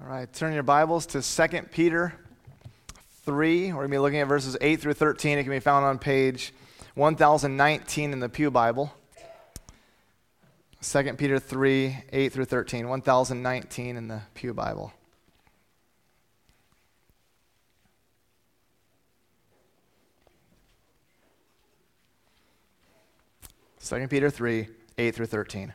All right, turn your Bibles to 2 Peter 3. We're going to be looking at verses 8 through 13. It can be found on page 1019 in the Pew Bible. 2 Peter 3, 8 through 13. 1019 in the Pew Bible. Second Peter 3, 8 through 13.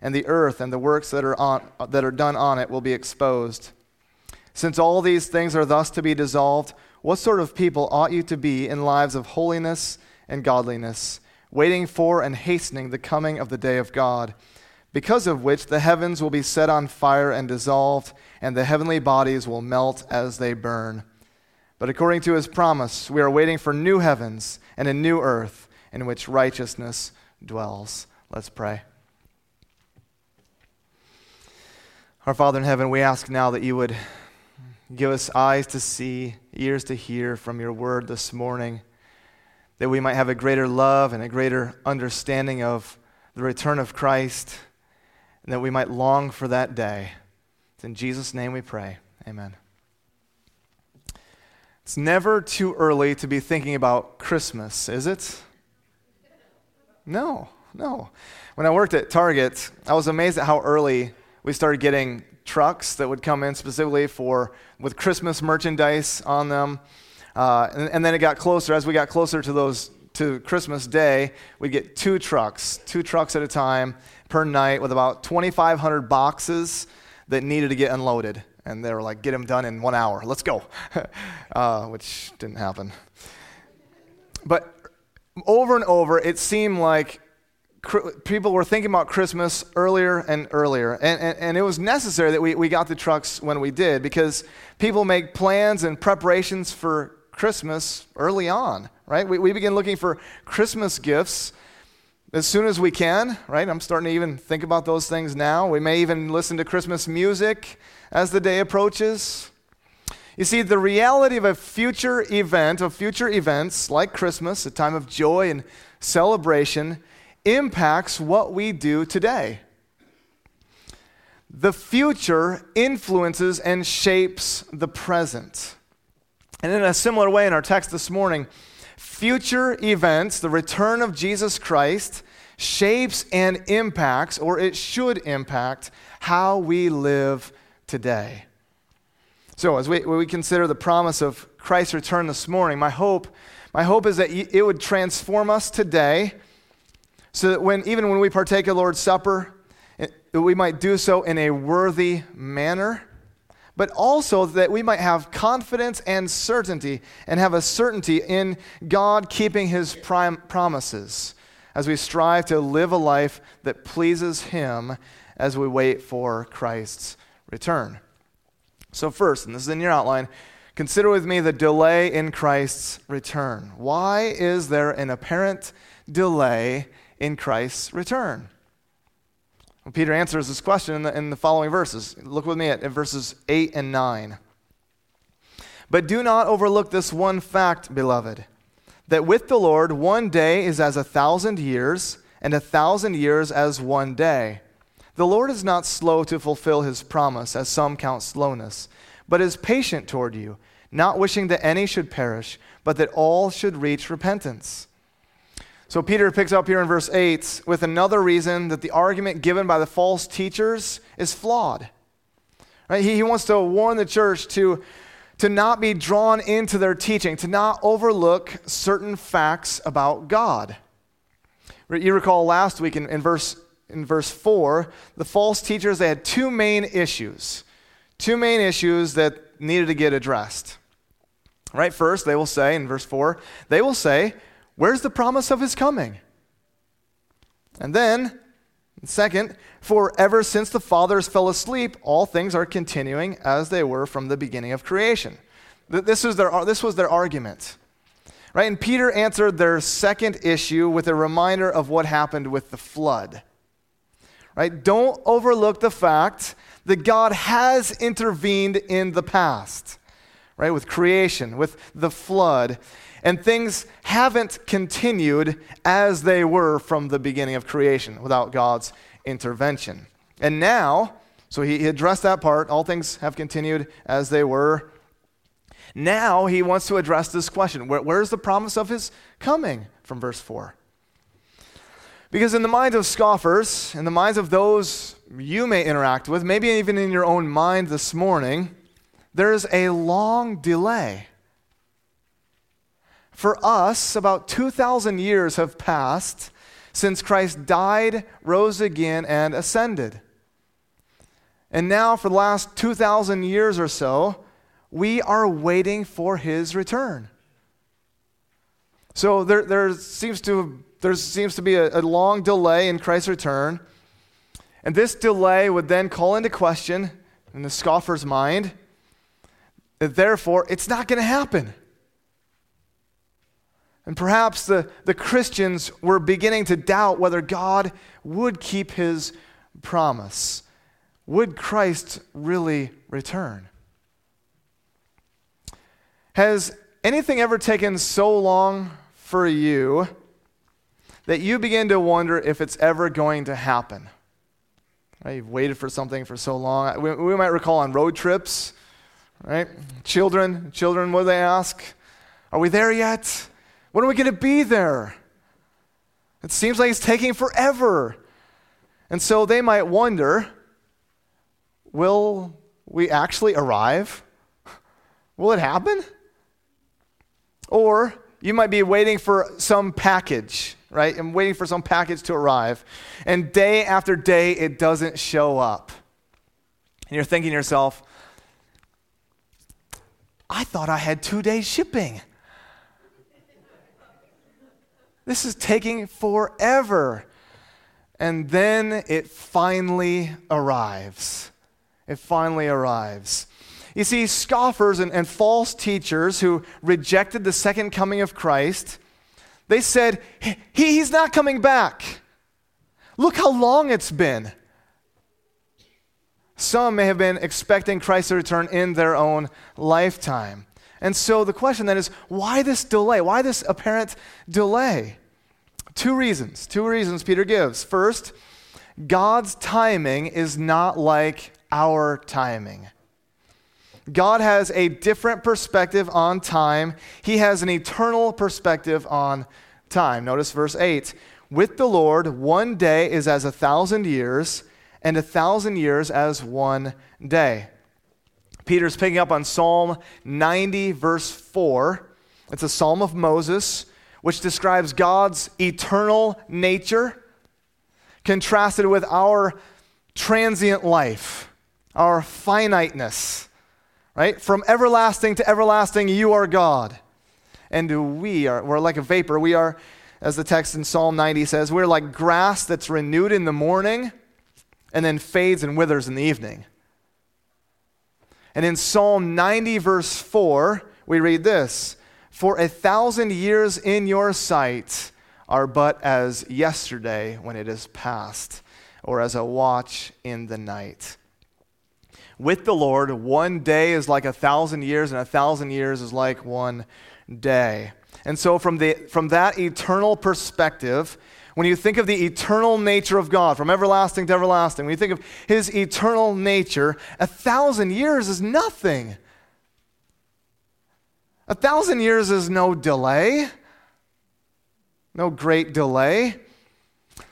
and the earth and the works that are, on, that are done on it will be exposed. Since all these things are thus to be dissolved, what sort of people ought you to be in lives of holiness and godliness, waiting for and hastening the coming of the day of God, because of which the heavens will be set on fire and dissolved, and the heavenly bodies will melt as they burn? But according to his promise, we are waiting for new heavens and a new earth in which righteousness dwells. Let's pray. Our Father in heaven, we ask now that you would give us eyes to see, ears to hear from your word this morning, that we might have a greater love and a greater understanding of the return of Christ, and that we might long for that day. It's in Jesus' name we pray. Amen. It's never too early to be thinking about Christmas, is it? No, no. When I worked at Target, I was amazed at how early we started getting trucks that would come in specifically for with Christmas merchandise on them. Uh, and, and, then it got closer. As we got closer to those to Christmas Day, we'd get two trucks, two trucks at a time per night, with about 2,500 boxes that needed to get unloaded. And they were like, "Get them done in one hour. Let's go," uh, which didn't happen. But over and over, it seemed like people were thinking about Christmas earlier and earlier. And, and, and, it was necessary that we, we got the trucks when we did because people make plans and preparations for Christmas early on, right? We, we begin looking for Christmas gifts as soon as we can, right? I'm starting to even think about those things now. We may even listen to Christmas music as the day approaches. You see, the reality of a future event, of future events like Christmas, a time of joy and celebration, impacts what we do today. The future influences and shapes the present. And in a similar way, in our text this morning, future events, the return of Jesus Christ, shapes and impacts, or it should impact, how we live today. So, as we, we consider the promise of Christ's return this morning, my hope, my hope is that it would transform us today so that when, even when we partake of Lord's Supper, we might do so in a worthy manner, but also that we might have confidence and certainty and have a certainty in God keeping his prime promises as we strive to live a life that pleases him as we wait for Christ's return. So, first, and this is in your outline, consider with me the delay in Christ's return. Why is there an apparent delay in Christ's return? Well, Peter answers this question in the, in the following verses. Look with me at, at verses 8 and 9. But do not overlook this one fact, beloved, that with the Lord one day is as a thousand years, and a thousand years as one day. The Lord is not slow to fulfill his promise, as some count slowness, but is patient toward you, not wishing that any should perish, but that all should reach repentance. So Peter picks up here in verse 8 with another reason that the argument given by the false teachers is flawed. Right? He, he wants to warn the church to, to not be drawn into their teaching, to not overlook certain facts about God. You recall last week in, in, verse, in verse 4, the false teachers, they had two main issues. Two main issues that needed to get addressed. Right? First, they will say, in verse 4, they will say, Where's the promise of his coming? And then, second, for ever since the fathers fell asleep, all things are continuing as they were from the beginning of creation. This was their, this was their argument. Right? And Peter answered their second issue with a reminder of what happened with the flood. Right? Don't overlook the fact that God has intervened in the past, right? With creation, with the flood. And things haven't continued as they were from the beginning of creation without God's intervention. And now, so he addressed that part, all things have continued as they were. Now he wants to address this question Where, where's the promise of his coming? From verse 4. Because in the minds of scoffers, in the minds of those you may interact with, maybe even in your own mind this morning, there's a long delay. For us, about 2,000 years have passed since Christ died, rose again, and ascended. And now, for the last 2,000 years or so, we are waiting for his return. So there, there seems to there seems to be a, a long delay in Christ's return. And this delay would then call into question in the scoffer's mind therefore it's not going to happen. And perhaps the, the Christians were beginning to doubt whether God would keep his promise. Would Christ really return? Has anything ever taken so long for you that you begin to wonder if it's ever going to happen. Right? You've waited for something for so long. We, we might recall on road trips, right? Children, children, what do they ask? Are we there yet? When are we going to be there? It seems like it's taking forever. And so they might wonder will we actually arrive? Will it happen? Or you might be waiting for some package right? I'm waiting for some package to arrive. And day after day, it doesn't show up. And you're thinking to yourself, I thought I had two days shipping. This is taking forever. And then it finally arrives. It finally arrives. You see, scoffers and, and false teachers who rejected the second coming of Christ they said, he, He's not coming back. Look how long it's been. Some may have been expecting Christ to return in their own lifetime. And so the question then is why this delay? Why this apparent delay? Two reasons. Two reasons Peter gives. First, God's timing is not like our timing. God has a different perspective on time. He has an eternal perspective on time. Notice verse 8. With the Lord, one day is as a thousand years, and a thousand years as one day. Peter's picking up on Psalm 90, verse 4. It's a psalm of Moses, which describes God's eternal nature contrasted with our transient life, our finiteness right? From everlasting to everlasting, you are God. And we are, we're like a vapor. We are, as the text in Psalm 90 says, we're like grass that's renewed in the morning and then fades and withers in the evening. And in Psalm 90, verse 4, we read this For a thousand years in your sight are but as yesterday when it is past, or as a watch in the night with the Lord, one day is like a thousand years, and a thousand years is like one day. And so, from, the, from that eternal perspective, when you think of the eternal nature of God, from everlasting to everlasting, when you think of his eternal nature, a thousand years is nothing. A thousand years is no delay, no great delay.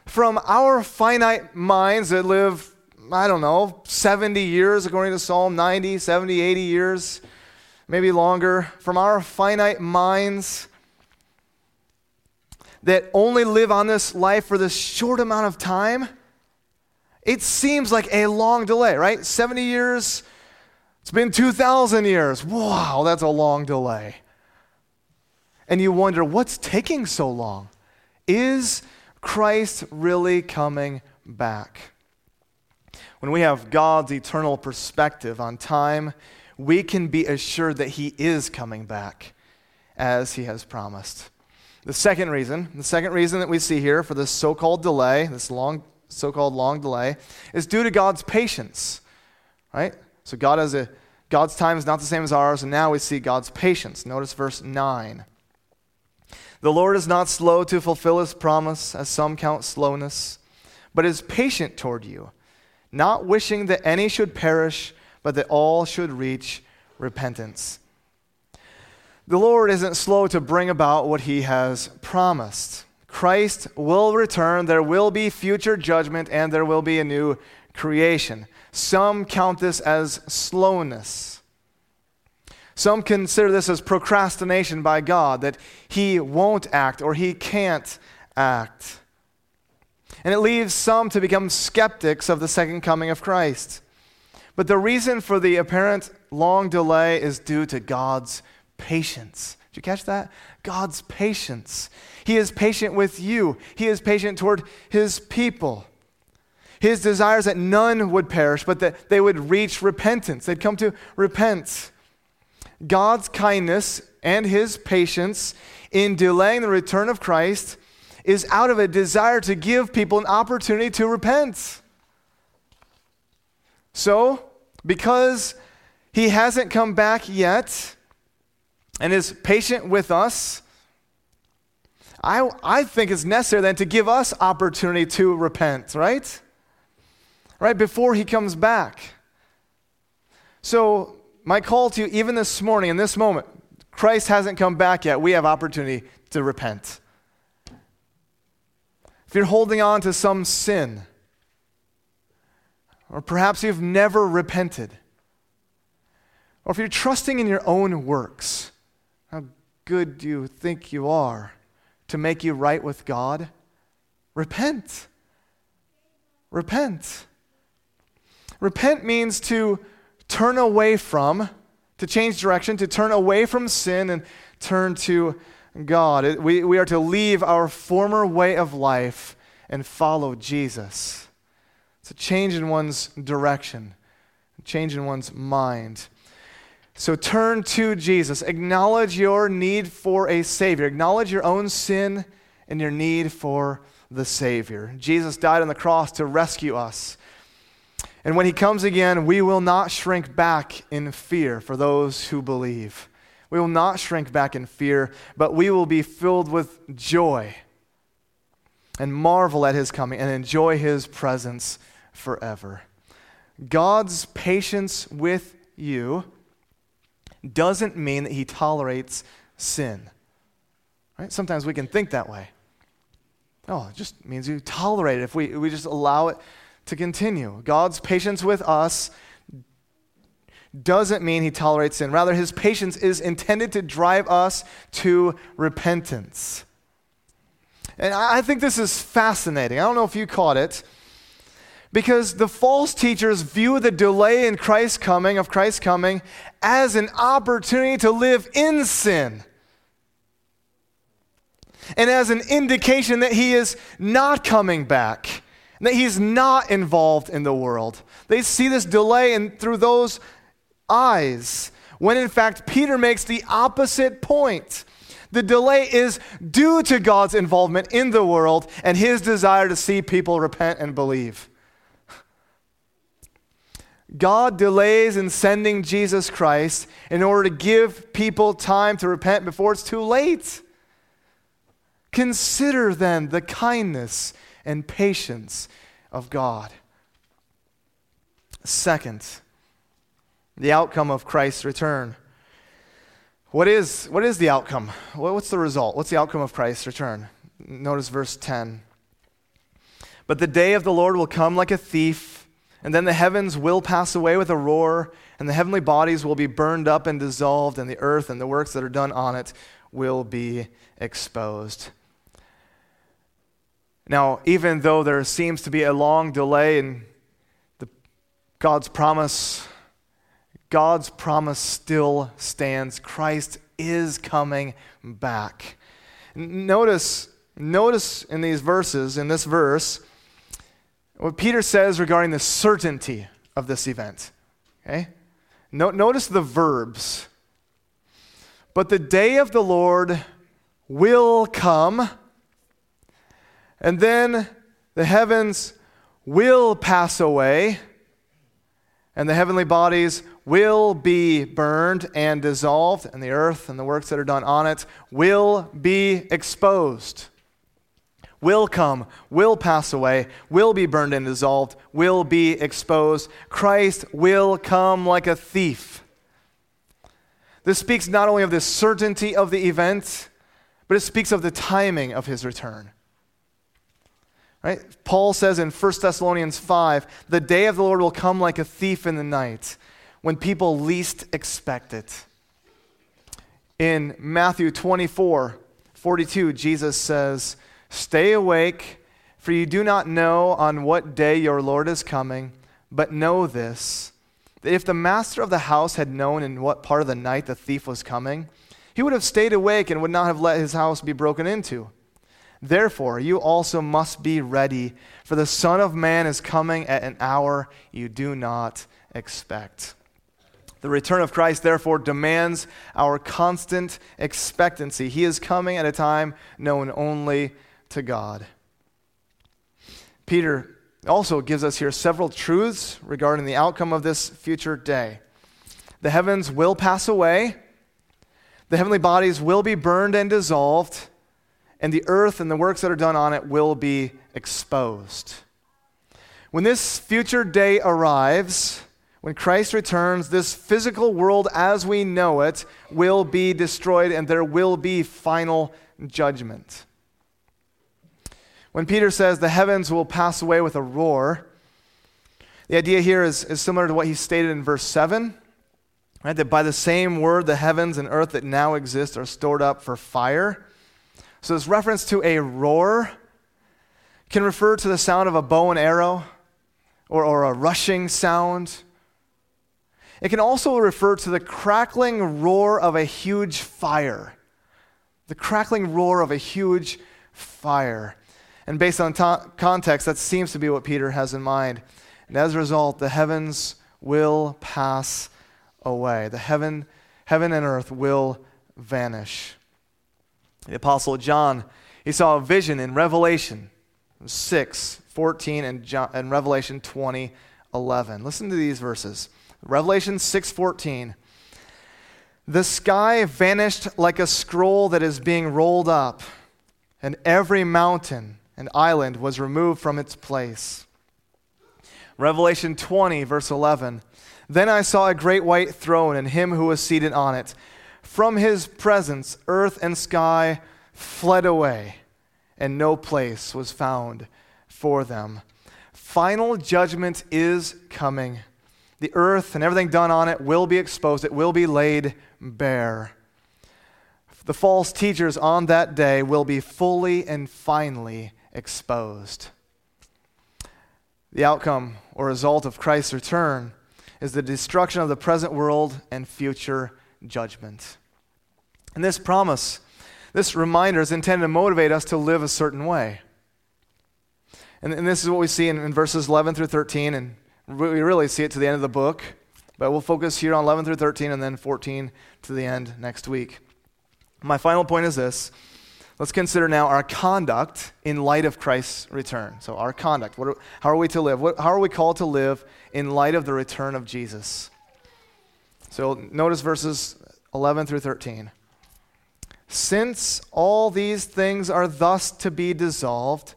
From our finite minds that live I don't know, 70 years, according to Psalm 90, 70, 80 years, maybe longer, from our finite minds that only live on this life for this short amount of time, it seems like a long delay, right? 70 years, it's been 2,000 years. Wow, that's a long delay. And you wonder, what's taking so long? Is Christ really coming back? When we have God's eternal perspective on time, we can be assured that he is coming back as he has promised. The second reason, the second reason that we see here for this so called delay, this long, so called long delay, is due to God's patience. Right? So God has a God's time is not the same as ours, and now we see God's patience. Notice verse 9. The Lord is not slow to fulfill his promise, as some count slowness, but is patient toward you, not wishing that any should perish, but that all should reach repentance. The Lord isn't slow to bring about what he has promised. Christ will return, there will be future judgment, and there will be a new creation. Some count this as slowness. Some consider this as procrastination by God, that he won't act or he can't act. And it leaves some to become skeptics of the second coming of Christ. But the reason for the apparent long delay is due to God's patience. Did you catch that? God's patience. He is patient with you, He is patient toward His people. His desire is that none would perish, but that they would reach repentance. They'd come to repent. God's kindness and his patience in delaying the return of Christ is out of a desire to give people an opportunity to repent. So, because he hasn't come back yet and is patient with us, I, I think it's necessary then to give us opportunity to repent, right? Right before he comes back. So, my call to you, even this morning, in this moment, Christ hasn't come back yet. We have opportunity to repent. If you're holding on to some sin, or perhaps you've never repented, or if you're trusting in your own works, good do you think you are to make you right with God? Repent. Repent. Repent means to turn away from, to change direction, to turn away from sin and turn to God. We, we are to leave our former way of life and follow Jesus. It's a change in one's direction, a change in one's mind. So turn to Jesus. Acknowledge your need for a Savior. Acknowledge your own sin and your need for the Savior. Jesus died on the cross to rescue us. And when he comes again, we will not shrink back in fear for those who believe. We will not shrink back in fear, but we will be filled with joy and marvel at his coming and enjoy his presence forever. God's patience with you doesn't mean that he tolerates sin. Right? Sometimes we can think that way. Oh, it just means you tolerate it if we, we just allow it to continue. God's patience with us doesn't mean he tolerates sin. Rather, his patience is intended to drive us to repentance. And I think this is fascinating. I don't know if you caught it. Because the false teachers view the delay in Christ's coming, of Christ's coming, as an opportunity to live in sin. And as an indication that he is not coming back that he's not involved in the world. They see this delay and through those eyes, when in fact Peter makes the opposite point. The delay is due to God's involvement in the world and his desire to see people repent and believe. God delays in sending Jesus Christ in order to give people time to repent before it's too late. Consider then the kindness and patience of God. Second, the outcome of Christ's return. What is, what is the outcome? What's the result? What's the outcome of Christ's return? Notice verse 10. But the day of the Lord will come like a thief, and then the heavens will pass away with a roar, and the heavenly bodies will be burned up and dissolved, and the earth and the works that are done on it will be exposed. Now, even though there seems to be a long delay in the, God's promise, God's promise still stands. Christ is coming back. Notice, notice in these verses, in this verse, what Peter says regarding the certainty of this event. Okay? No, notice the verbs. But the day of the Lord will come, and then the heavens will pass away, and the heavenly bodies will be burned and dissolved, and the earth and the works that are done on it will be exposed. Will come, will pass away, will be burned and dissolved, will be exposed. Christ will come like a thief. This speaks not only of the certainty of the event, but it speaks of the timing of his return. Right? Paul says in 1 Thessalonians 5 the day of the Lord will come like a thief in the night when people least expect it. In Matthew 24 42, Jesus says, Stay awake, for you do not know on what day your Lord is coming, but know this that if the master of the house had known in what part of the night the thief was coming, he would have stayed awake and would not have let his house be broken into. Therefore, you also must be ready, for the Son of Man is coming at an hour you do not expect. The return of Christ, therefore, demands our constant expectancy. He is coming at a time known only to God. Peter also gives us here several truths regarding the outcome of this future day. The heavens will pass away, the heavenly bodies will be burned and dissolved, and the earth and the works that are done on it will be exposed. When this future day arrives, when Christ returns, this physical world as we know it will be destroyed and there will be final judgment. When Peter says the heavens will pass away with a roar, the idea here is, is similar to what he stated in verse 7. Right, that by the same word, the heavens and earth that now exist are stored up for fire. So, this reference to a roar can refer to the sound of a bow and arrow or, or a rushing sound. It can also refer to the crackling roar of a huge fire. The crackling roar of a huge fire. And based on to- context, that seems to be what Peter has in mind. And as a result, the heavens will pass away. The heaven, heaven and earth will vanish. The Apostle John, he saw a vision in Revelation 6, 14, and, John, and Revelation 20, 11. Listen to these verses. Revelation 6, 14. The sky vanished like a scroll that is being rolled up, and every mountain and island was removed from its place. Revelation 20, verse 11. Then I saw a great white throne and him who was seated on it. From his presence, earth and sky fled away, and no place was found for them. Final judgment is coming. The earth and everything done on it will be exposed, it will be laid bare. The false teachers on that day will be fully and finally exposed. The outcome or result of Christ's return is the destruction of the present world and future judgment. And this promise, this reminder is intended to motivate us to live a certain way. And, and this is what we see in, in verses 11 through 13, and we really see it to the end of the book. But we'll focus here on 11 through 13 and then 14 to the end next week. My final point is this Let's consider now our conduct in light of Christ's return. So, our conduct. Are, how are we to live? What, how are we called to live in light of the return of Jesus? So, notice verses 11 through 13. Since all these things are thus to be dissolved,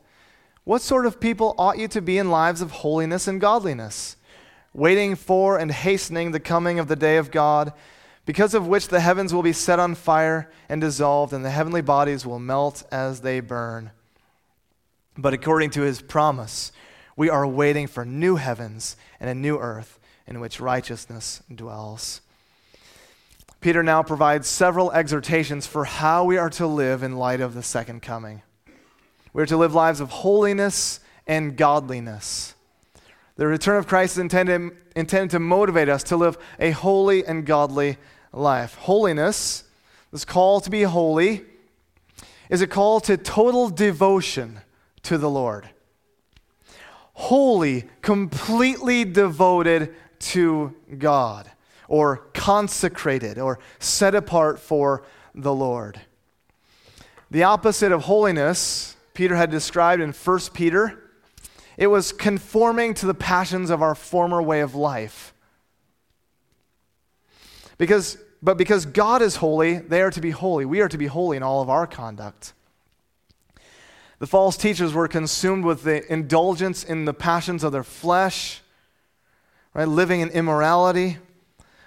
what sort of people ought you to be in lives of holiness and godliness, waiting for and hastening the coming of the day of God? Because of which the heavens will be set on fire and dissolved, and the heavenly bodies will melt as they burn. But according to his promise, we are waiting for new heavens and a new earth in which righteousness dwells. Peter now provides several exhortations for how we are to live in light of the second coming. We are to live lives of holiness and godliness. The return of Christ is intended, intended to motivate us to live a holy and godly life. Holiness, this call to be holy, is a call to total devotion to the Lord. Holy, completely devoted to God. or consecrated or set apart for the Lord. The opposite of holiness, Peter had described in 1 Peter, it was conforming to the passions of our former way of life. Because, but because God is holy, they are to be holy. We are to be holy in all of our conduct. The false teachers were consumed with the indulgence in the passions of their flesh, right? Living in immorality.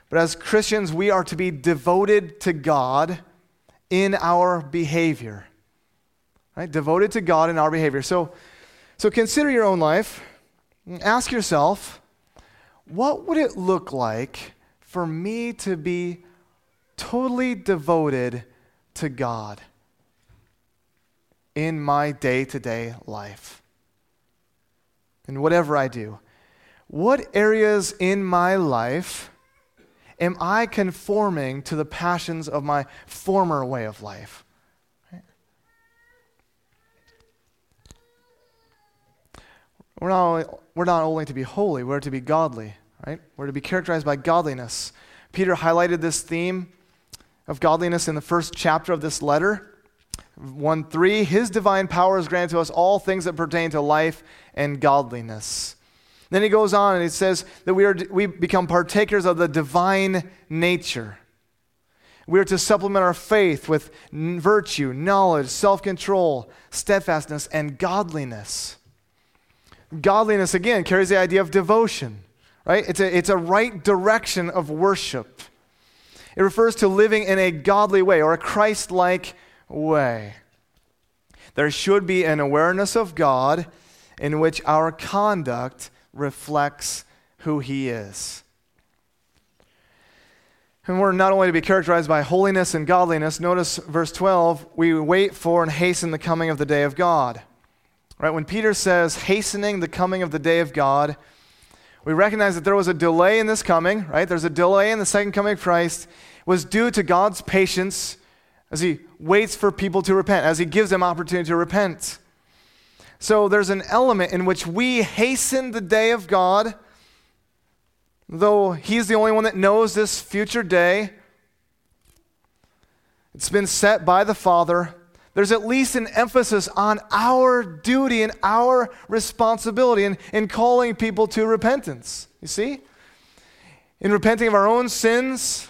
But as Christians, we are to be devoted to God in our behavior. Right? Devoted to God in our behavior. So, so consider your own life. Ask yourself, what would it look like for me to be totally devoted to God? in my day to day life. And whatever I do, what areas in my life am I conforming to the passions of my former way of life? We're not, only, we're not only to be holy, we're to be godly, right? We're to be characterized by godliness. Peter highlighted this theme of godliness in the first chapter of this letter. 1 3, His divine power has granted to us all things that pertain to life and godliness. Then he goes on and he says that we, are, we become partakers of the divine nature. We are to supplement our faith with virtue, knowledge, self control, steadfastness, and godliness. Godliness, again, carries the idea of devotion, right? It's a, it's a right direction of worship. It refers to living in a godly way or a Christ like way. There should be an awareness of God in which our conduct reflects who He is. And we're not only to be characterized by holiness and godliness, notice verse 12, we wait for and hasten the coming of the day of God. Right? When Peter says hastening the coming of the day of God, we recognize that there was a delay in this coming, right? There's a delay in the second coming of Christ. It was due to God's patience as he waits for people to repent, as he gives them opportunity to repent. So there's an element in which we hasten the day of God, though he's the only one that knows this future day. It's been set by the Father. There's at least an emphasis on our duty and our responsibility in, in calling people to repentance. You see? In repenting of our own sins,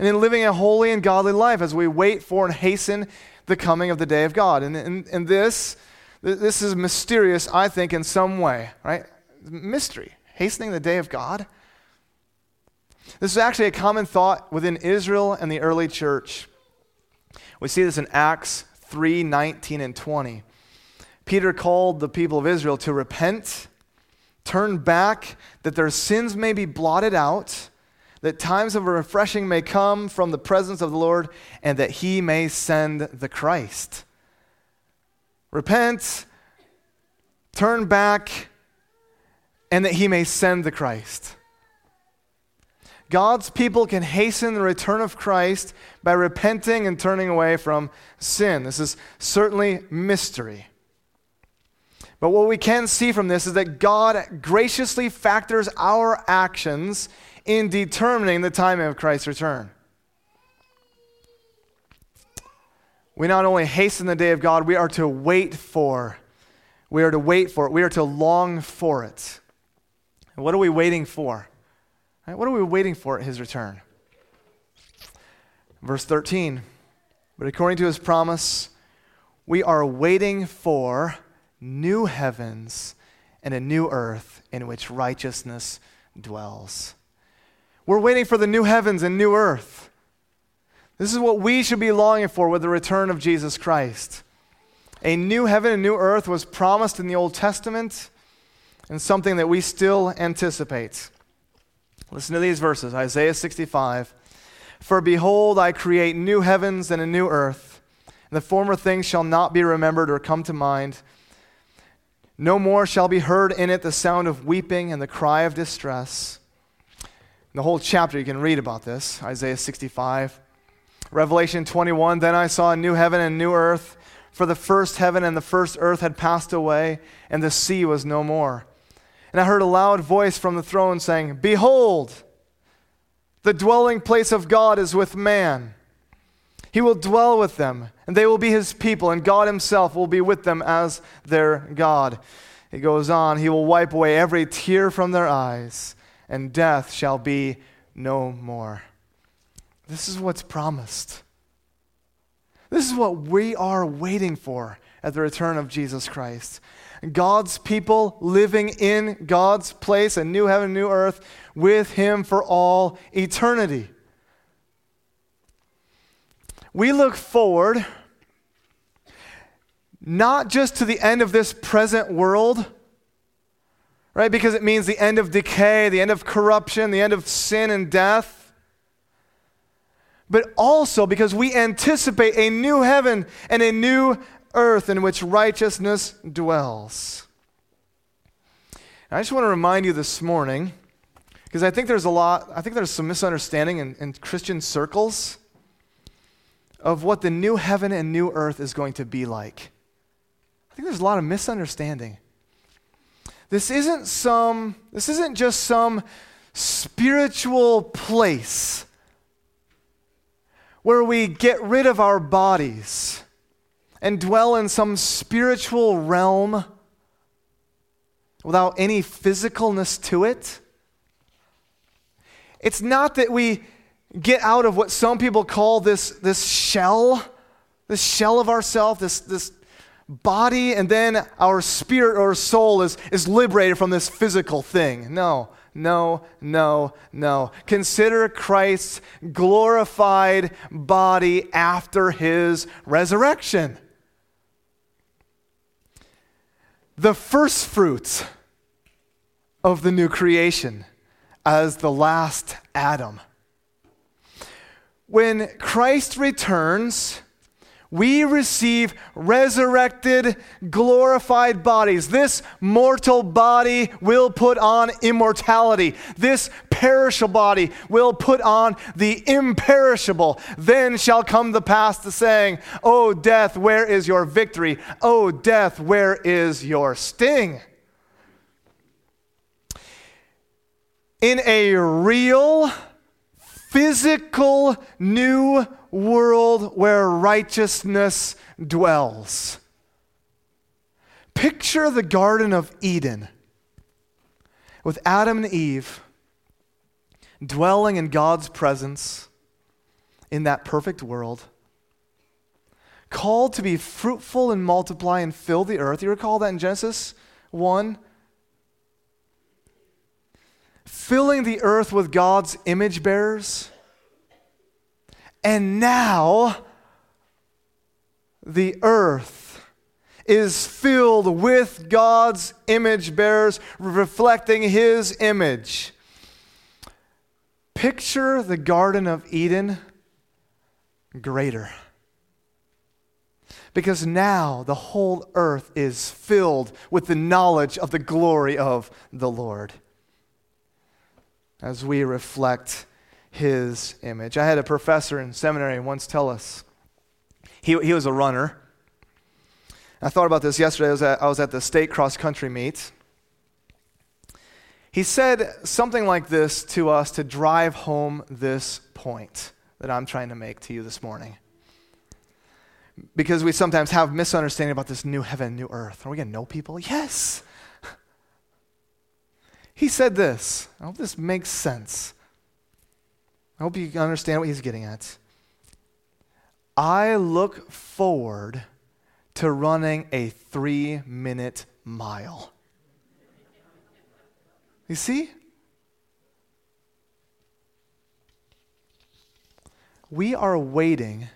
and in living a holy and godly life as we wait for and hasten the coming of the day of God. And, and, and this, this is mysterious, I think, in some way, right? Mystery. Hastening the day of God. This is actually a common thought within Israel and the early church. We see this in Acts 3 19 and 20. Peter called the people of Israel to repent, turn back, that their sins may be blotted out that times of refreshing may come from the presence of the Lord, and that he may send the Christ. Repent, turn back, and that he may send the Christ. God's people can hasten the return of Christ by repenting and turning away from sin. This is certainly mystery. But what we can see from this is that God graciously factors our actions in determining the timing of Christ's return. We not only hasten the day of God, we are to wait for. We are to wait for it. We are to long for it. And what are we waiting for? Right? What are we waiting for at his return? Verse 13. But according to his promise, we are waiting for new heavens and a new earth in which righteousness dwells. We're waiting for the new heavens and new earth. This is what we should be longing for with the return of Jesus Christ. A new heaven and new earth was promised in the Old Testament and something that we still anticipate. Listen to these verses Isaiah 65. For behold, I create new heavens and a new earth, and the former things shall not be remembered or come to mind. No more shall be heard in it the sound of weeping and the cry of distress in the whole chapter, you can read about this Isaiah 65. Revelation 21 Then I saw a new heaven and new earth, for the first heaven and the first earth had passed away, and the sea was no more. And I heard a loud voice from the throne saying, Behold, The dwelling place of God is with man. He will dwell with them, and they will be his people, and God himself will be with them as their God. He goes on, He will wipe away every tear from their eyes, and death shall be no more. This is what's promised. This is what we are waiting for at the return of Jesus Christ. God's people living in God's place, a new heaven, new earth, with Him for all eternity. We look forward not just to the end of this present world, right? Because it means the end of decay, the end of corruption, the end of sin and death, but also because we anticipate a new heaven and a new earth in which righteousness dwells. And I just want to remind you this morning, because I think there's a lot, I think there's some misunderstanding in, in Christian circles of what the new heaven and new earth is going to be like. I think there's a lot of misunderstanding. This isn't some, this isn't just some spiritual place where we get rid of our bodies and dwell in some spiritual realm without any physicalness to it. It's not that we get out of what some people call this, this shell, this shell of ourself, this, this body, and then our spirit or soul is, is liberated from this physical thing. No, no, no, no. Consider Christ's glorified body after his resurrection. The first fruits of the new creation as the last Adam. When Christ returns, we receive resurrected, glorified bodies. This mortal body will put on immortality. This perishable body will put on the imperishable. Then shall come the past the saying, O death, where is your victory? O death, where is your sting? In a real, physical, new world where righteousness dwells. Picture the Garden of Eden with Adam and Eve dwelling in God's presence in that perfect world, called to be fruitful and multiply and fill the earth. You recall that in Genesis 1? Filling the earth with God's image bearers. And now the earth is filled with God's image bearers, reflecting his image. Picture the Garden of Eden greater. Because now the whole earth is filled with the knowledge of the glory of the Lord. As we reflect his image. I had a professor in seminary once tell us, he, he was a runner. I thought about this yesterday. I was, at, I was at the state cross country meet. He said something like this to us to drive home this point that I'm trying to make to you this morning. Because we sometimes have misunderstanding about this new heaven, new earth. Are we going to know people? Yes. He said this. I hope this makes sense. I hope you understand what he's getting at. I look forward to running a three minute mile. You see? We are waiting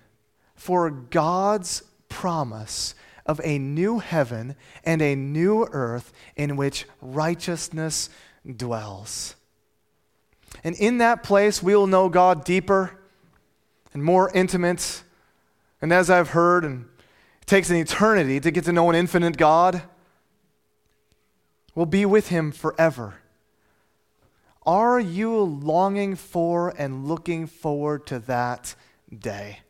for God's promise of a new heaven and a new earth in which righteousness dwells. And in that place, we will know God deeper and more intimate. And as I've heard, and it takes an eternity to get to know an infinite God, we'll be with Him forever. Are you longing for and looking forward to that day?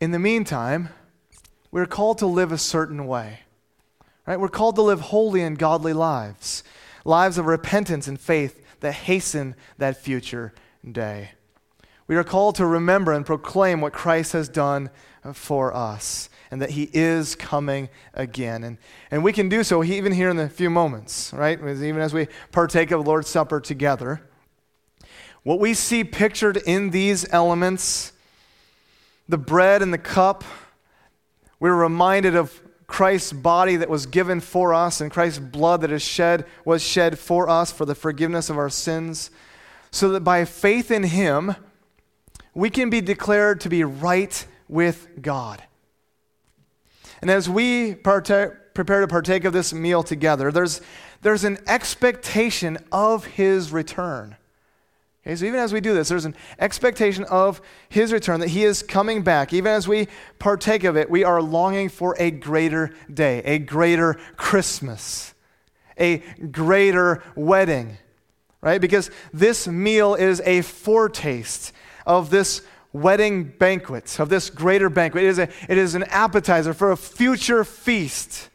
In the meantime, we're called to live a certain way. Right? We're called to live holy and godly lives lives of repentance and faith that hasten that future day. We are called to remember and proclaim what Christ has done for us and that he is coming again. And, and we can do so even here in a few moments, right? Even as we partake of the Lord's Supper together. What we see pictured in these elements, the bread and the cup, we're reminded of Christ's body that was given for us and Christ's blood that is shed was shed for us for the forgiveness of our sins so that by faith in him we can be declared to be right with God. And as we partake, prepare to partake of this meal together, there's, there's an expectation of his return. Okay, so even as we do this, there's an expectation of his return, that he is coming back. Even as we partake of it, we are longing for a greater day, a greater Christmas, a greater wedding, right? Because this meal is a foretaste of this wedding banquet, of this greater banquet. It is, a, it is an appetizer for a future feast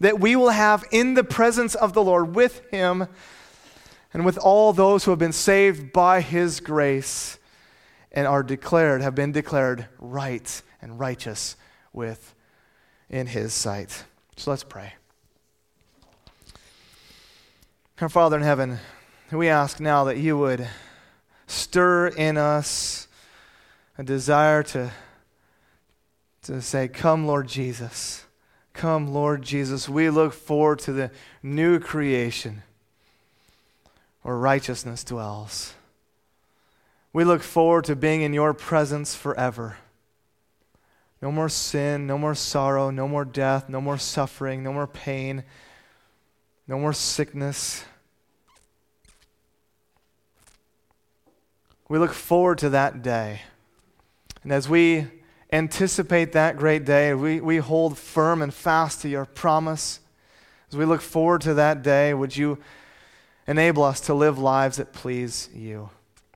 that we will have in the presence of the Lord with him and with all those who have been saved by his grace and are declared, have been declared right and righteous with in his sight. So let's pray. Our Father in heaven, we ask now that you would stir in us a desire to, to say, Come, Lord Jesus. Come, Lord Jesus. We look forward to the new creation where righteousness dwells. We look forward to being in your presence forever. No more sin, no more sorrow, no more death, no more suffering, no more pain, no more sickness. We look forward to that day. And as we anticipate that great day, we, we hold firm and fast to your promise. As we look forward to that day, would you Enable us to live lives that please you.